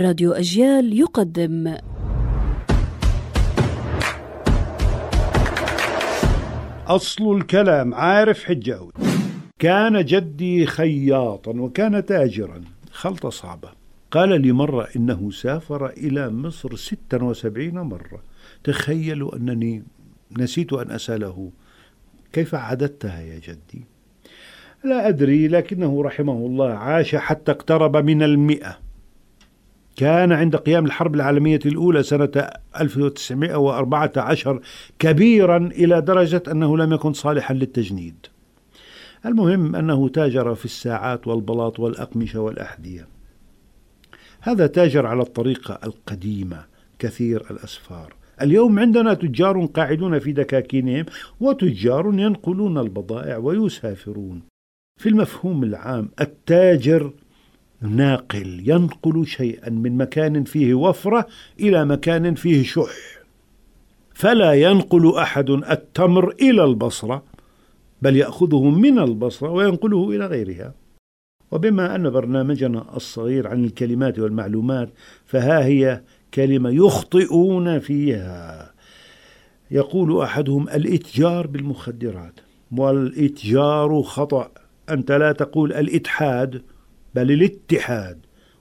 راديو أجيال يقدم. أصل الكلام عارف حجاوي كان جدي خياطا وكان تاجرا. خلطة صعبة. قال لي مرة إنه سافر إلى مصر ستا وسبعين مرة. تخيلوا أنني نسيت أن أسأله كيف عددتها يا جدي؟ لا أدري لكنه رحمه الله عاش حتى اقترب من المئة. كان عند قيام الحرب العالمية الأولى سنة 1914 كبيرا إلى درجة أنه لم يكن صالحا للتجنيد. المهم أنه تاجر في الساعات والبلاط والأقمشة والأحذية. هذا تاجر على الطريقة القديمة كثير الأسفار. اليوم عندنا تجار قاعدون في دكاكينهم وتجار ينقلون البضائع ويسافرون. في المفهوم العام التاجر ناقل ينقل شيئا من مكان فيه وفرة إلى مكان فيه شح. فلا ينقل أحد التمر إلى البصرة بل يأخذه من البصرة وينقله إلى غيرها. وبما أن برنامجنا الصغير عن الكلمات والمعلومات فها هي كلمة يخطئون فيها. يقول أحدهم الإتجار بالمخدرات والإتجار خطأ. أنت لا تقول الإتحاد. بل الاتحاد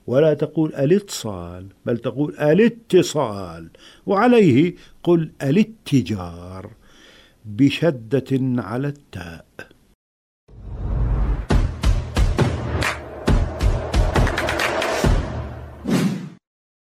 ولا تقول الاتصال بل تقول الاتصال وعليه قل الاتجار بشدة على التاء.